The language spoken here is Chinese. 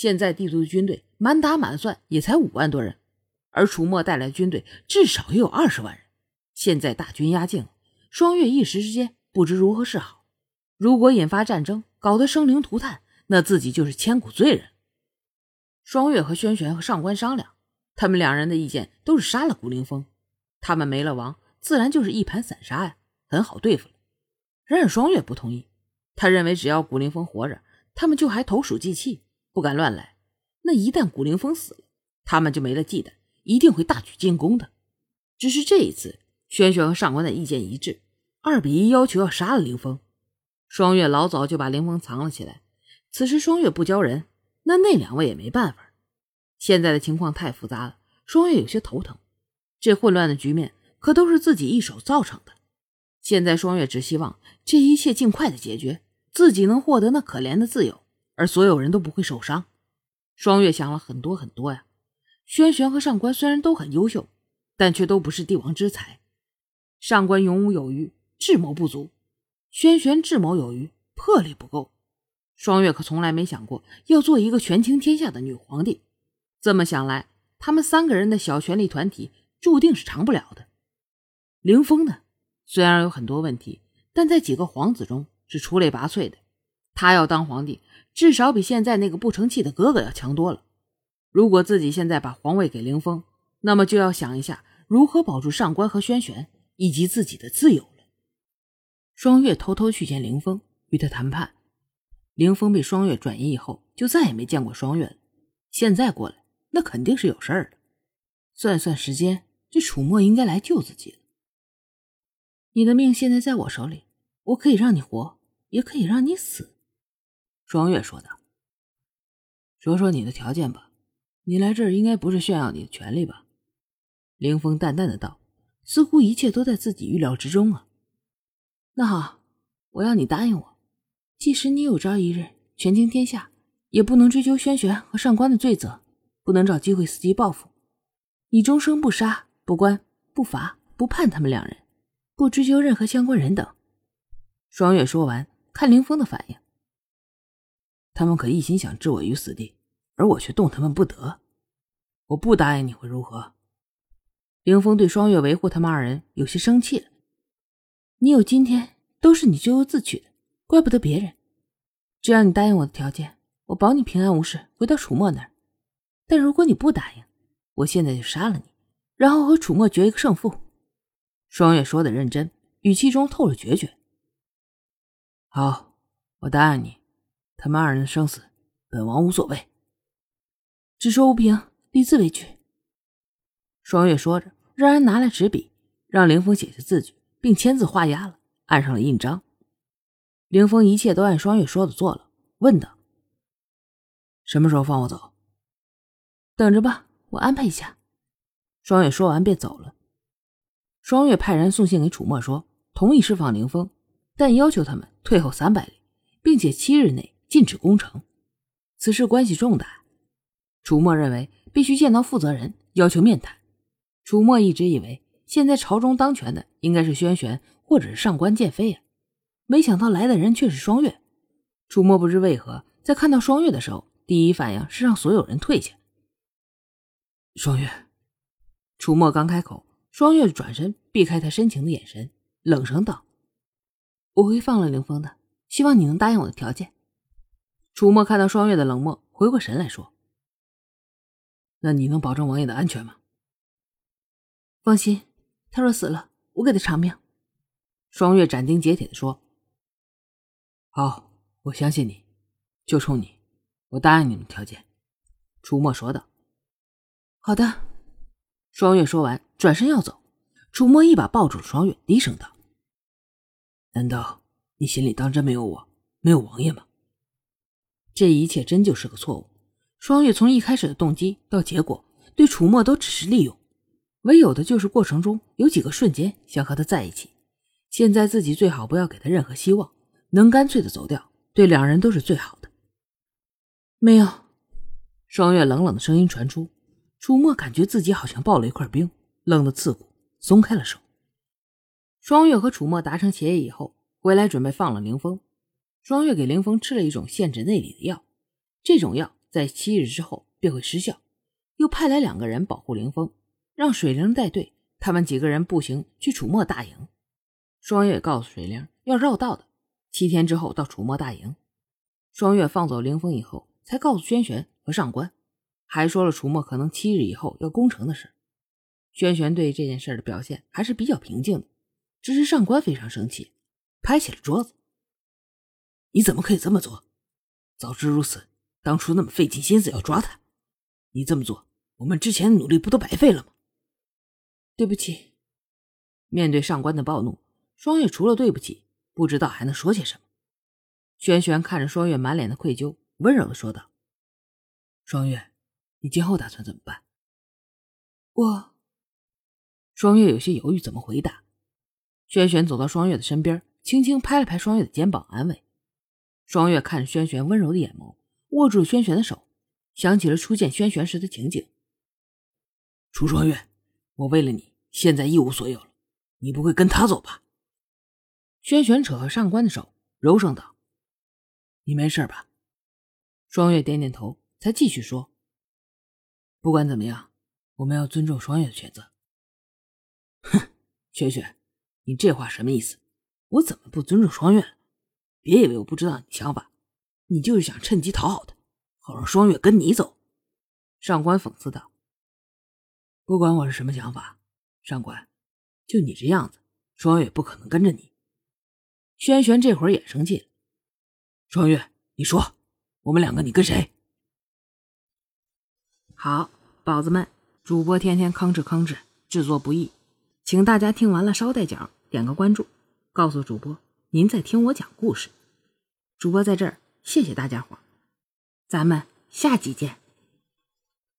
现在帝都的军队满打满算也才五万多人，而楚墨带来的军队至少也有二十万人。现在大军压境，双月一时之间不知如何是好。如果引发战争，搞得生灵涂炭，那自己就是千古罪人。双月和轩辕和上官商量，他们两人的意见都是杀了古凌风。他们没了王，自然就是一盘散沙呀，很好对付了。然而双月不同意，他认为只要古凌风活着，他们就还投鼠忌器，不敢乱来。那一旦古凌风死了，他们就没了忌惮，一定会大举进攻的。只是这一次，轩轩和上官的意见一致，二比一要求要杀了凌风。双月老早就把凌风藏了起来，此时双月不交人，那那两位也没办法。现在的情况太复杂了，双月有些头疼。这混乱的局面可都是自己一手造成的。现在双月只希望这一切尽快的解决，自己能获得那可怜的自由，而所有人都不会受伤。双月想了很多很多呀。轩辕和上官虽然都很优秀，但却都不是帝王之才。上官勇武有余，智谋不足；轩辕智谋有余，魄力不够。双月可从来没想过要做一个权倾天下的女皇帝。这么想来，他们三个人的小权力团体。注定是长不了的。凌风呢，虽然有很多问题，但在几个皇子中是出类拔萃的。他要当皇帝，至少比现在那个不成器的哥哥要强多了。如果自己现在把皇位给凌风，那么就要想一下如何保住上官和轩辕以及自己的自由了。双月偷偷去见凌风，与他谈判。凌风被双月转移以后，就再也没见过双月了。现在过来，那肯定是有事儿的。算算时间。这楚墨应该来救自己了。你的命现在在我手里，我可以让你活，也可以让你死。”双月说道。“说说你的条件吧，你来这儿应该不是炫耀你的权利吧？”凌风淡淡的道，似乎一切都在自己预料之中啊。“那好，我要你答应我，即使你有朝一日权倾天下，也不能追究轩辕和上官的罪责，不能找机会伺机报复，你终生不杀。”不关、不罚、不判他们两人，不追究任何相关人等。双月说完，看凌风的反应。他们可一心想置我于死地，而我却动他们不得。我不答应你会如何？凌风对双月维护他们二人有些生气了。你有今天，都是你咎由自取的，怪不得别人。只要你答应我的条件，我保你平安无事回到楚墨那儿。但如果你不答应，我现在就杀了你。然后和楚墨决一个胜负。双月说的认真，语气中透着决绝。好，我答应你，他们二人的生死，本王无所谓。只说无凭，立字为据。双月说着，让人拿来纸笔，让凌风写下字据，并签字画押了，按上了印章。凌风一切都按双月说的做了，问道：“什么时候放我走？”等着吧，我安排一下。双月说完便走了。双月派人送信给楚墨，说同意释放凌风，但要求他们退后三百里，并且七日内禁止攻城。此事关系重大，楚墨认为必须见到负责人，要求面谈。楚墨一直以为现在朝中当权的应该是轩辕或者是上官剑飞呀，没想到来的人却是双月。楚墨不知为何，在看到双月的时候，第一反应是让所有人退下。双月。楚墨刚开口，双月转身避开他深情的眼神，冷声道：“我会放了凌风的，希望你能答应我的条件。”楚墨看到双月的冷漠，回过神来说：“那你能保证王爷的安全吗？”放心，他若死了，我给他偿命。”双月斩钉截铁的说。“好，我相信你，就冲你，我答应你的条件。”楚墨说道。“好的。”双月说完，转身要走，楚墨一把抱住了双月，低声道：“难道你心里当真没有我，没有王爷吗？”这一切真就是个错误。双月从一开始的动机到结果，对楚墨都只是利用，唯有的就是过程中有几个瞬间想和他在一起。现在自己最好不要给他任何希望，能干脆的走掉，对两人都是最好的。没有，双月冷冷的声音传出。楚墨感觉自己好像抱了一块冰，冷得刺骨，松开了手。双月和楚墨达成协议以后，回来准备放了凌风。双月给凌风吃了一种限制内力的药，这种药在七日之后便会失效，又派来两个人保护凌风，让水灵带队，他们几个人步行去楚墨大营。双月告诉水灵要绕道的，七天之后到楚墨大营。双月放走凌风以后，才告诉轩辕和上官，还说了楚墨可能七日以后要攻城的事。轩辕对这件事的表现还是比较平静的，只是上官非常生气，拍起了桌子：“你怎么可以这么做？早知如此，当初那么费尽心思要抓他，你这么做，我们之前的努力不都白费了吗？”对不起。面对上官的暴怒，双月除了对不起，不知道还能说些什么。轩轩看着双月满脸的愧疚，温柔的说道：“双月，你今后打算怎么办？”我。双月有些犹豫，怎么回答？轩轩走到双月的身边，轻轻拍了拍双月的肩膀，安慰。双月看着轩轩温柔的眼眸，握住轩轩的手，想起了初见轩轩时的情景。楚双月，我为了你，现在一无所有了，你不会跟他走吧？轩轩扯开上官的手，柔声道：“你没事吧？”双月点点头，才继续说：“不管怎么样，我们要尊重双月的选择。”哼，轩轩，你这话什么意思？我怎么不尊重双月了？别以为我不知道你想法，你就是想趁机讨好他，好让双月跟你走。上官讽刺道：“不管我是什么想法，上官，就你这样子，双月不可能跟着你。”轩轩这会儿也生气了：“双月，你说，我们两个你跟谁？”好，宝子们，主播天天吭哧吭哧，制作不易。请大家听完了，捎带脚点个关注，告诉主播您在听我讲故事。主播在这儿，谢谢大家伙，咱们下集见。